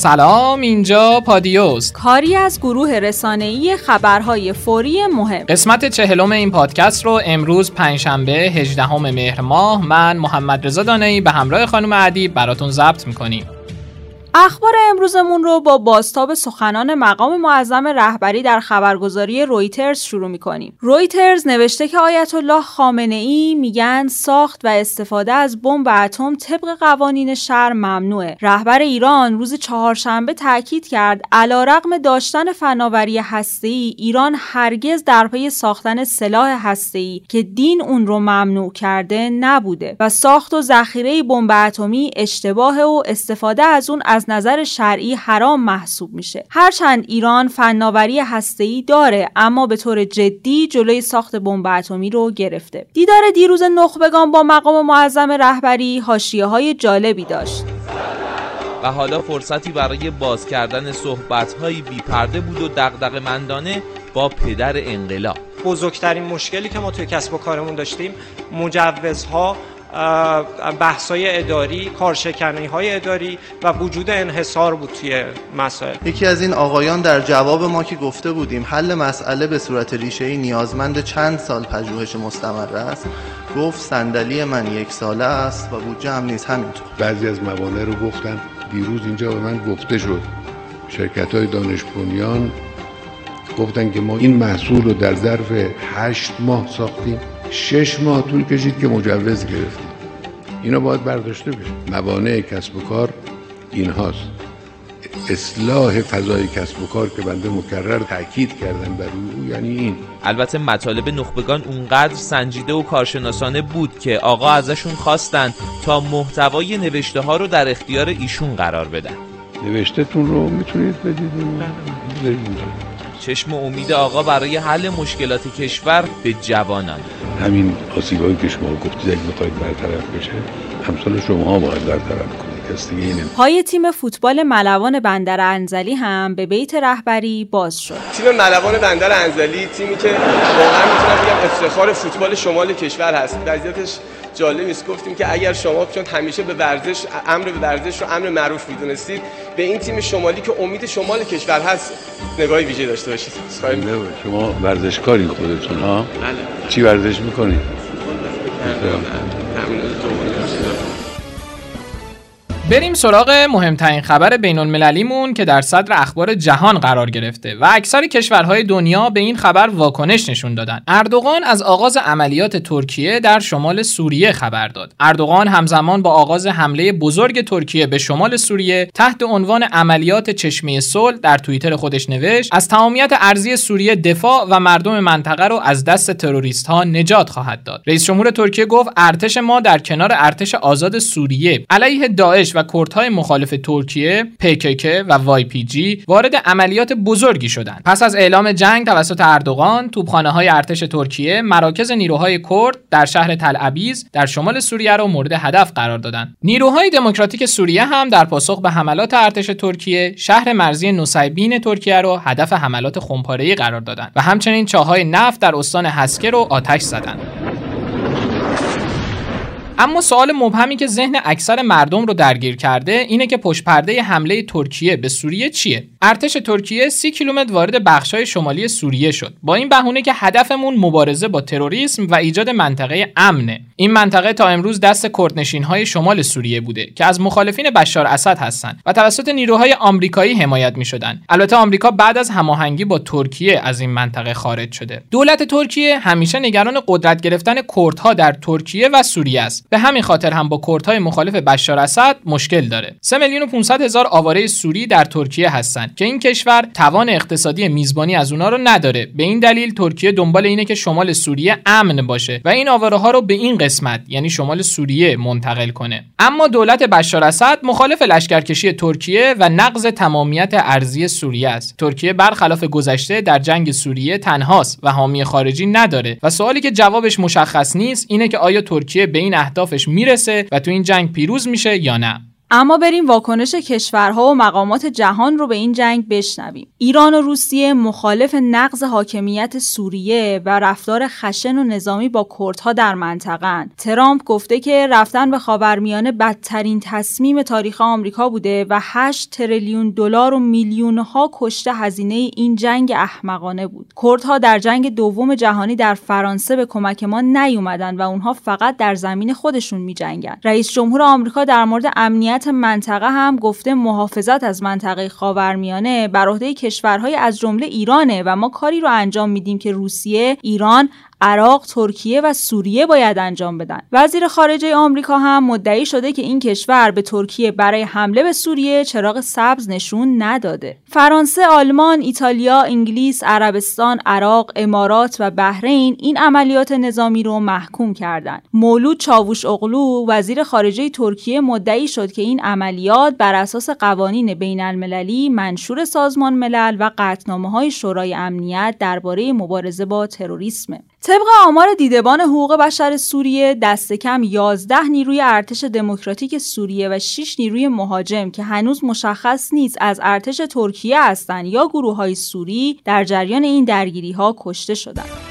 سلام اینجا پادیوس کاری از گروه رسانه‌ای خبرهای فوری مهم. قسمت چهلم این پادکست رو امروز پنجشنبه 18 مهر ماه من محمد رضا دانایی به همراه خانم عدی براتون ضبط می‌کنیم. اخبار امروزمون رو با باستاب سخنان مقام معظم رهبری در خبرگزاری رویترز شروع می‌کنیم. رویترز نوشته که آیت الله خامنه ای میگن ساخت و استفاده از بمب اتم طبق قوانین شهر ممنوعه. رهبر ایران روز چهارشنبه تاکید کرد علیرغم داشتن فناوری هسته‌ای ایران هرگز در پی ساختن سلاح هسته‌ای که دین اون رو ممنوع کرده نبوده و ساخت و ذخیره بمب اتمی اشتباه و استفاده از اون از نظر شرعی حرام محسوب میشه. هرچند ایران فناوری هسته‌ای داره اما به طور جدی جلوی ساخت بمب اتمی رو گرفته. دیدار دیروز نخبگان با مقام معظم رهبری حاشیه های جالبی داشت. و حالا فرصتی برای باز کردن صحبت‌های بیپرده بود و دغدغه مندانه با پدر انقلاب. بزرگترین مشکلی که ما توی کسب و کارمون داشتیم مجوزها بحثای اداری کارشکنی های اداری و وجود انحصار بود توی مسائل. یکی از این آقایان در جواب ما که گفته بودیم حل مسئله به صورت ریشه ای نیازمند چند سال پژوهش مستمر است گفت صندلی من یک ساله است و بودجه هم نیز همینطور. بعضی از موانع رو گفتن دیروز اینجا به من گفته شد. شرکت های دانش بنیان گفتن که ما این محصول رو در ظرف هشت ماه ساختیم. شش ماه طول کشید که مجوز گرفتیم. اینا باید برداشته بشه. موانع کسب و کار این هاست اصلاح فضای کسب و کار که بنده مکرر تاکید کردم بر او یعنی این. البته مطالب نخبگان اونقدر سنجیده و کارشناسانه بود که آقا ازشون خواستن تا محتوای نوشته ها رو در اختیار ایشون قرار بدن. نوشته تون رو می‌تونید بدید؟ چشم امید آقا برای حل مشکلات کشور به جوانان. همین آسیبایی که شما گفتید اگه بخواید برطرف بشه همسال شما باید برطرف کنید. پای تیم فوتبال ملوان بندر انزلی هم به بیت رهبری باز شد. تیم ملوان بندر انزلی تیمی که واقعا می‌تونم بگم افتخار فوتبال شمال کشور هست. وضعیتش جالب است گفتیم که اگر شما چون همیشه به ورزش امر به ورزش رو امر معروف می‌دونستید به این تیم شمالی که امید شمال کشور هست نگاه ویژه داشته باشید. شما ورزشکاری خودتون ها؟ بله. چی ورزش می‌کنید بریم سراغ مهمترین خبر بین المللیمون که در صدر اخبار جهان قرار گرفته و اکثر کشورهای دنیا به این خبر واکنش نشون دادن. اردوغان از آغاز عملیات ترکیه در شمال سوریه خبر داد. اردوغان همزمان با آغاز حمله بزرگ ترکیه به شمال سوریه تحت عنوان عملیات چشمه صلح در توییتر خودش نوشت از تمامیت ارزی سوریه دفاع و مردم منطقه رو از دست تروریست ها نجات خواهد داد. رئیس جمهور ترکیه گفت ارتش ما در کنار ارتش آزاد سوریه علیه داعش و کردهای مخالف ترکیه PKK و YPG وارد عملیات بزرگی شدند. پس از اعلام جنگ توسط اردوغان توپخانه های ارتش ترکیه مراکز نیروهای کرد در شهر تل ابیز در شمال سوریه را مورد هدف قرار دادند. نیروهای دموکراتیک سوریه هم در پاسخ به حملات ارتش ترکیه شهر مرزی نوسیبین ترکیه را هدف حملات خمپاره‌ای قرار دادند و همچنین چاهای نفت در استان هسکه رو آتش زدند. اما سوال مبهمی که ذهن اکثر مردم رو درگیر کرده اینه که پشت پرده حمله ترکیه به سوریه چیه؟ ارتش ترکیه سی کیلومتر وارد بخشهای شمالی سوریه شد. با این بهونه که هدفمون مبارزه با تروریسم و ایجاد منطقه امنه. این منطقه تا امروز دست کردنشین های شمال سوریه بوده که از مخالفین بشار اسد هستند و توسط نیروهای آمریکایی حمایت می شدن. البته آمریکا بعد از هماهنگی با ترکیه از این منطقه خارج شده. دولت ترکیه همیشه نگران قدرت گرفتن کردها در ترکیه و سوریه است. به همین خاطر هم با کردهای مخالف بشار اسد مشکل داره. 3 میلیون و 500 هزار آواره سوری در ترکیه هستند که این کشور توان اقتصادی میزبانی از اونها رو نداره. به این دلیل ترکیه دنبال اینه که شمال سوریه امن باشه و این آواره ها رو به این قسمت یعنی شمال سوریه منتقل کنه. اما دولت بشار اسد مخالف لشکرکشی ترکیه و نقض تمامیت ارزی سوریه است. ترکیه برخلاف گذشته در جنگ سوریه تنهاست و حامی خارجی نداره. و سوالی که جوابش مشخص نیست اینه که آیا ترکیه به این اهدافش می‌رسه و تو این جنگ پیروز میشه یا نه. اما بریم واکنش کشورها و مقامات جهان رو به این جنگ بشنویم. ایران و روسیه مخالف نقض حاکمیت سوریه و رفتار خشن و نظامی با کردها در منطقه ترامپ گفته که رفتن به خاورمیانه بدترین تصمیم تاریخ آمریکا بوده و 8 تریلیون دلار و میلیونها کشته هزینه این جنگ احمقانه بود. کردها در جنگ دوم جهانی در فرانسه به کمک ما نیومدن و اونها فقط در زمین خودشون میجنگن. رئیس جمهور آمریکا در مورد امنیت منطقه هم گفته محافظت از منطقه خاورمیانه بر عهده کشورهای از جمله ایرانه و ما کاری رو انجام میدیم که روسیه، ایران، عراق، ترکیه و سوریه باید انجام بدن. وزیر خارجه آمریکا هم مدعی شده که این کشور به ترکیه برای حمله به سوریه چراغ سبز نشون نداده. فرانسه، آلمان، ایتالیا، انگلیس، عربستان، عراق، امارات و بحرین این عملیات نظامی رو محکوم کردند. مولود چاووش اغلو وزیر خارجه ترکیه مدعی شد که این عملیات بر اساس قوانین بین المللی منشور سازمان ملل و قطنامه های شورای امنیت درباره مبارزه با تروریسم. طبق آمار دیدبان حقوق بشر سوریه دست کم 11 نیروی ارتش دموکراتیک سوریه و 6 نیروی مهاجم که هنوز مشخص نیست از ارتش ترکیه هستند یا گروه های سوری در جریان این درگیری ها کشته شدند.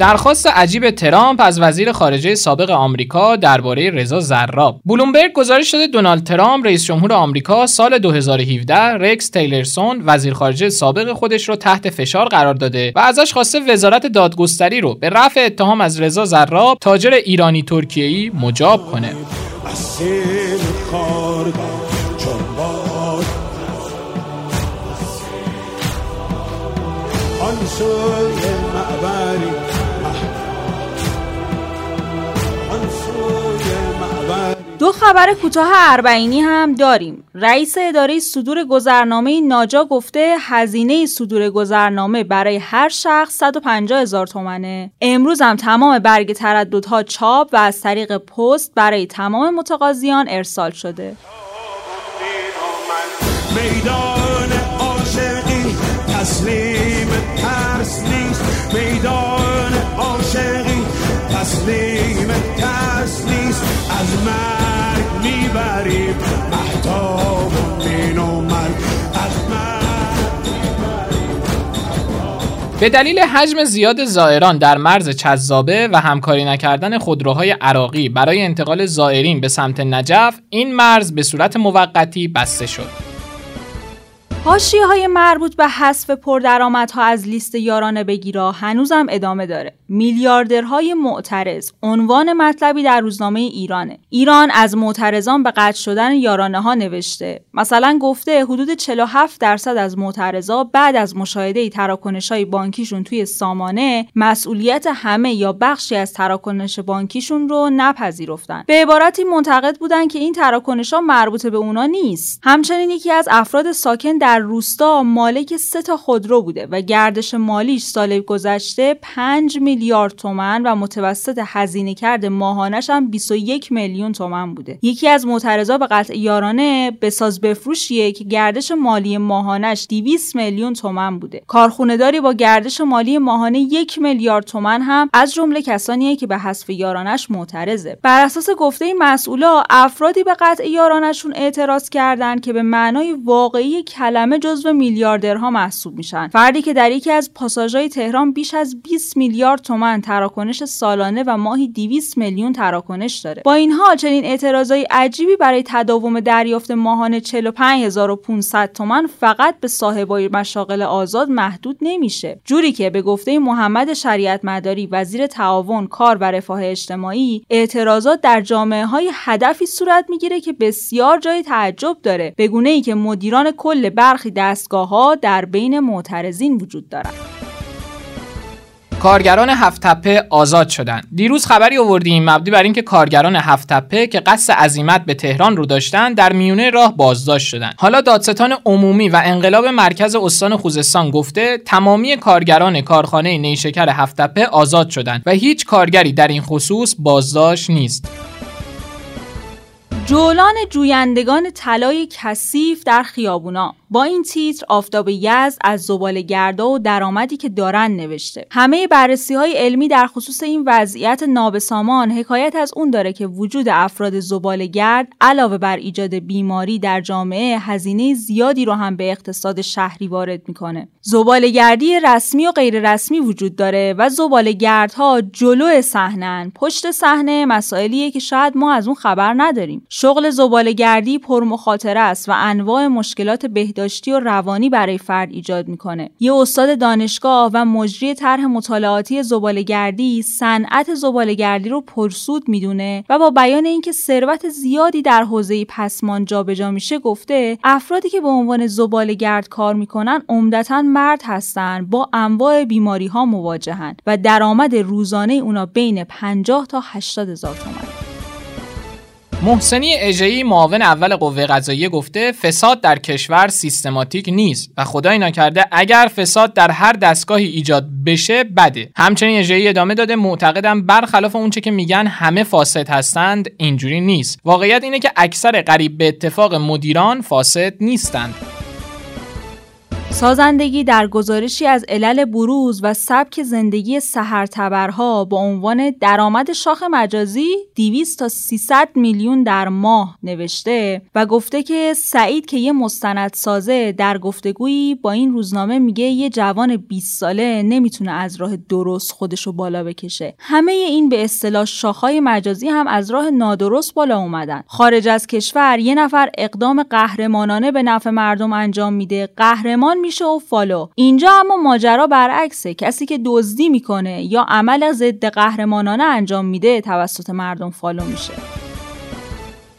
درخواست عجیب ترامپ از وزیر خارجه سابق آمریکا درباره رضا زراب. بلومبرگ گزارش داده دونالد ترامپ رئیس جمهور آمریکا سال 2017 رکس تیلرسون وزیر خارجه سابق خودش رو تحت فشار قرار داده و ازش خواسته وزارت دادگستری رو به رفع اتهام از رضا زراب تاجر ایرانی ترکیه‌ای مجاب کنه. دو خبر کوتاه اربعینی هم داریم. رئیس اداره صدور گذرنامه ناجا گفته هزینه صدور گذرنامه برای هر شخص 150 هزار تومنه. امروز هم تمام برگ ترددها چاپ و از طریق پست برای تمام متقاضیان ارسال شده. میدان عاشقی تسلیم می‌بریم محتاب و من. به دلیل حجم زیاد زائران در مرز چذابه و همکاری نکردن خودروهای عراقی برای انتقال زائرین به سمت نجف این مرز به صورت موقتی بسته شد. حاشیه های مربوط به حذف پردرآمدها از لیست یارانه بگیرا هنوزم ادامه داره. میلیاردرهای معترض عنوان مطلبی در روزنامه ایرانه. ایران از معترضان به قطع شدن یارانه ها نوشته. مثلا گفته حدود 47 درصد از معترضا بعد از مشاهده تراکنش های بانکیشون توی سامانه مسئولیت همه یا بخشی از تراکنش بانکیشون رو نپذیرفتن. به عبارتی منتقد بودن که این تراکنش ها مربوط به اونا نیست. همچنین یکی از افراد ساکن در در روستا مالک سه تا خودرو بوده و گردش مالیش سال گذشته 5 میلیارد تومن و متوسط هزینه کرده ماهانش هم 21 میلیون تومن بوده. یکی از معترضا به قطع یارانه بساز بفروشیه که گردش مالی ماهانش 200 میلیون تومن بوده. کارخونه داری با گردش مالی ماهانه یک میلیارد تومن هم از جمله کسانیه که به حذف یارانش معترضه. بر اساس گفته مسئولا افرادی به قطع یارانشون اعتراض کردند که به معنای واقعی کلمه کلمه جزو میلیاردرها محسوب میشن. فردی که در یکی از پاساژهای تهران بیش از 20 میلیارد تومن تراکنش سالانه و ماهی 200 میلیون تراکنش داره. با این حال چنین اعتراضای عجیبی برای تداوم دریافت ماهانه 45500 تومن فقط به صاحبای مشاغل آزاد محدود نمیشه. جوری که به گفته محمد شریعت مداری وزیر تعاون کار و رفاه اجتماعی اعتراضات در جامعه های هدفی صورت می‌گیره که بسیار جای تعجب داره. به گونه ای که مدیران کل برخی دستگاه ها در بین معترضین وجود دارند. کارگران هفت تپه آزاد شدند. دیروز خبری آوردیم مبدی بر اینکه کارگران هفت تپه که قصد عزیمت به تهران رو داشتن در میونه راه بازداشت شدند. حالا دادستان عمومی و انقلاب مرکز استان خوزستان گفته تمامی کارگران کارخانه نیشکر هفت تپه آزاد شدند و هیچ کارگری در این خصوص بازداشت نیست. جولان جویندگان طلای کثیف در خیابونا. با این تیتر آفتاب یزد از زبالگردا و درآمدی که دارن نوشته. همه بررسی های علمی در خصوص این وضعیت نابسامان حکایت از اون داره که وجود افراد زبالگرد علاوه بر ایجاد بیماری در جامعه هزینه زیادی رو هم به اقتصاد شهری وارد می‌کنه. زبالگردی رسمی و غیر رسمی وجود داره و زبالگردها جلو صحنن پشت صحنه مسائلیه که شاید ما از اون خبر نداریم. شغل زبالگردی پرمخاطره است و انواع مشکلات بهداشتی و روانی برای فرد ایجاد می‌کنه. یه استاد دانشگاه و مجری طرح مطالعاتی زبالگردی صنعت زبالگردی رو پرسود می‌دونه و با بیان اینکه ثروت زیادی در حوزه پسمان جابجا میشه گفته افرادی که به عنوان زبالگرد کار می‌کنن عمدتا مرد هستن با انواع بیماری ها مواجهن و درآمد روزانه اونا بین 50 تا 80 هزار تومن. محسنی اژه‌ای معاون اول قوه قضاییه گفته فساد در کشور سیستماتیک نیست و خدای نکرده اگر فساد در هر دستگاهی ایجاد بشه بده. همچنین اژه‌ای ادامه داده معتقدم برخلاف اونچه که میگن همه فاسد هستند اینجوری نیست. واقعیت اینه که اکثر قریب به اتفاق مدیران فاسد نیستند. سازندگی در گزارشی از علل بروز و سبک زندگی سهرتبرها با عنوان درآمد شاخ مجازی 200 تا 300 میلیون در ماه نوشته و گفته که سعید که یه مستند سازه در گفتگویی با این روزنامه میگه یه جوان 20 ساله نمی‌تونه از راه درست خودشو بالا بکشه. همه این به اصطلاح شاخهای مجازی هم از راه نادرست بالا اومدن. خارج از کشور یه نفر اقدام قهرمانانه به نفع مردم انجام میده. قهرمان میشه و follow. اینجا اما ماجرا برعکسه. کسی که دزدی می‌کنه یا عمل ضد قهرمانانه انجام میده توسط مردم follow میشه.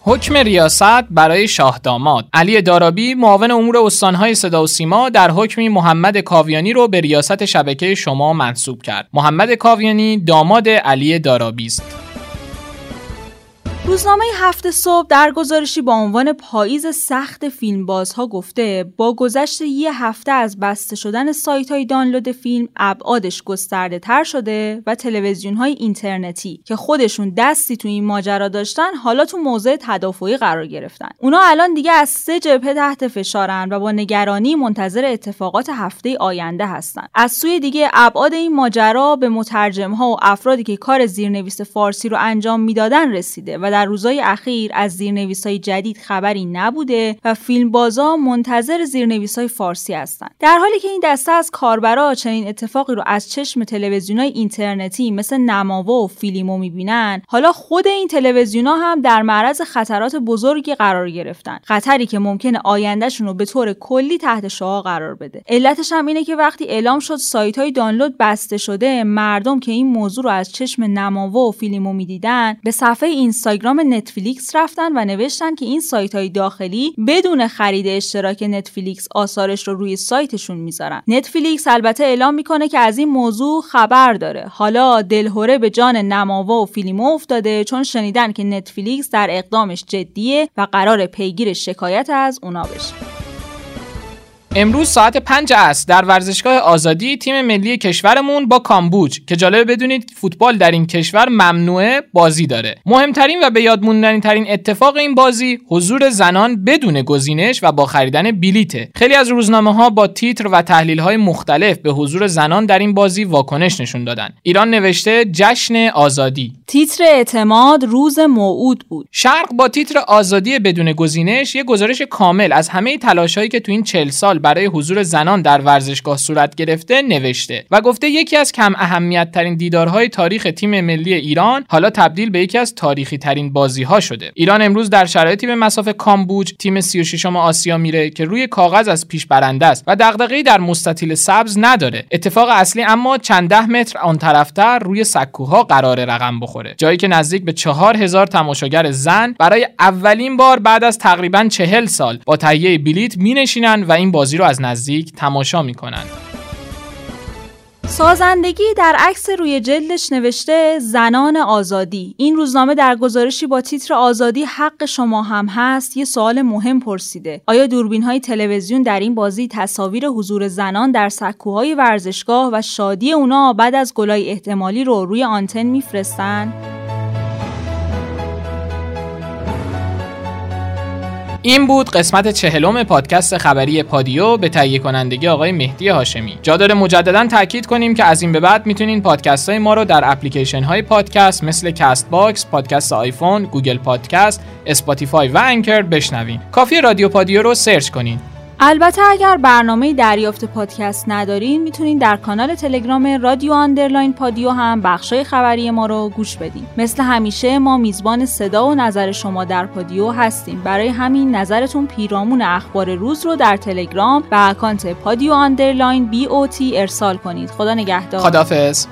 حکم ریاست برای شاه داماد. علی دارابی معاون امور استانهای صدا و سیما در حکمی محمد کاویانی رو به ریاست شبکه شما منصوب کرد. محمد کاویانی داماد علی دارابی است. روزنامه هفته صبح در گزارشی با عنوان پاییز سخت فیلم بازها گفته با گذشت یه هفته از بسته شدن سایت های دانلود فیلم ابعادش گسترده تر شده و تلویزیون های اینترنتی که خودشون دستی تو این ماجرا داشتن حالا تو موضع تدافعی قرار گرفتن. اونا الان دیگه از سه جبهه تحت فشارن و با نگرانی منتظر اتفاقات هفته آینده هستن. از سوی دیگه ابعاد این ماجرا به مترجم ها و افرادی که کار زیرنویس فارسی رو انجام می‌دادن رسیده و در روزهای اخیر از زیرنویس های جدید خبری نبوده و فیلم بازا منتظر زیرنویس های فارسی هستند. در حالی که این دسته از کاربرا چنین اتفاقی رو از چشم تلویزیون های اینترنتی مثل نماوا و فیلیمو می‌بینن حالا خود این تلویزیون ها هم در معرض خطرات بزرگی قرار گرفتن. خطری که ممکنه آیندهشون رو به طور کلی تحت شعاع قرار بده. علتش هم اینه که وقتی اعلام شد سایت های دانلود بسته شده مردم که این موضوع رو از چشم نماوا و فیلیمو می‌دیدن به صفحه اینستاگرام اینستاگرام نتفلیکس رفتن و نوشتن که این سایت های داخلی بدون خرید اشتراک نتفلیکس آثارش رو روی سایتشون می‌ذارن. نتفلیکس البته اعلام می‌کنه که از این موضوع خبر داره. حالا دلهوره به جان نماوا و فیلیمو افتاده چون شنیدن که نتفلیکس در اقدامش جدیه و قراره پیگیر شکایت از اونا بشه. امروز ساعت 5 است. در ورزشگاه آزادی تیم ملی کشورمون با کامبوج که جالب بدونید فوتبال در این کشور ممنوعه بازی داره. مهمترین و به یاد ترین اتفاق این بازی حضور زنان بدون گزینش و با خریدن بلیته. خیلی از روزنامه ها با تیتر و تحلیل های مختلف به حضور زنان در این بازی واکنش نشون دادن. ایران نوشته جشن آزادی. تیتر اعتماد روز موعود بود. شرق با تیتر آزادی بدون گزینش یه گزارش کامل از همه تلاشهایی که تو این 40 سال برای حضور زنان در ورزشگاه صورت گرفته نوشته و گفته یکی از کم اهمیت ترین دیدارهای تاریخ تیم ملی ایران حالا تبدیل به یکی از تاریخی ترین بازی ها شده. ایران امروز در شرایطی به مسافه کامبوج تیم 36 آسیا میره که روی کاغذ از پیش برنده است و دغدغه‌ای در مستطیل سبز نداره. اتفاق اصلی اما چند ده متر آن طرفتر روی سکوها قرار رقم بخوره. جایی که نزدیک به چهار هزار تماشاگر زن برای اولین بار بعد از تقریبا چهل سال با تهیه بلیت مینشینن و این بازی بازی رو از نزدیک تماشا می‌کنن. سازندگی در عکس روی جلدش نوشته زنان آزادی. این روزنامه در گزارشی با تیتر آزادی حق شما هم هست یه سوال مهم پرسیده. آیا دوربین های تلویزیون در این بازی تصاویر حضور زنان در سکوهای ورزشگاه و شادی اونا بعد از گلای احتمالی رو روی آنتن میفرستن؟ این بود قسمت چهلم پادکست خبری پادیو به تهیه کنندگی آقای مهدی هاشمی جا داره مجددا تاکید کنیم که از این به بعد می‌تونین پادکست های ما رو در اپلیکیشن های پادکست مثل Castbox، پادکست آیفون، Google Podcast، Spotify و Anchor بشنوین. کافیه رادیو پادیو رو search کنین. البته اگر برنامه دریافت پادکست ندارین می‌تونین در کانال تلگرام رادیو underline پادیو هم بخشای خبری ما رو گوش بدین. مثل همیشه ما میزبان صدا و نظر شما در پادیو هستیم. برای همین نظرتون پیرامون اخبار روز رو در تلگرام و اکانت پادیو underline B O T ارسال کنید. خدا نگهدار. خدافظ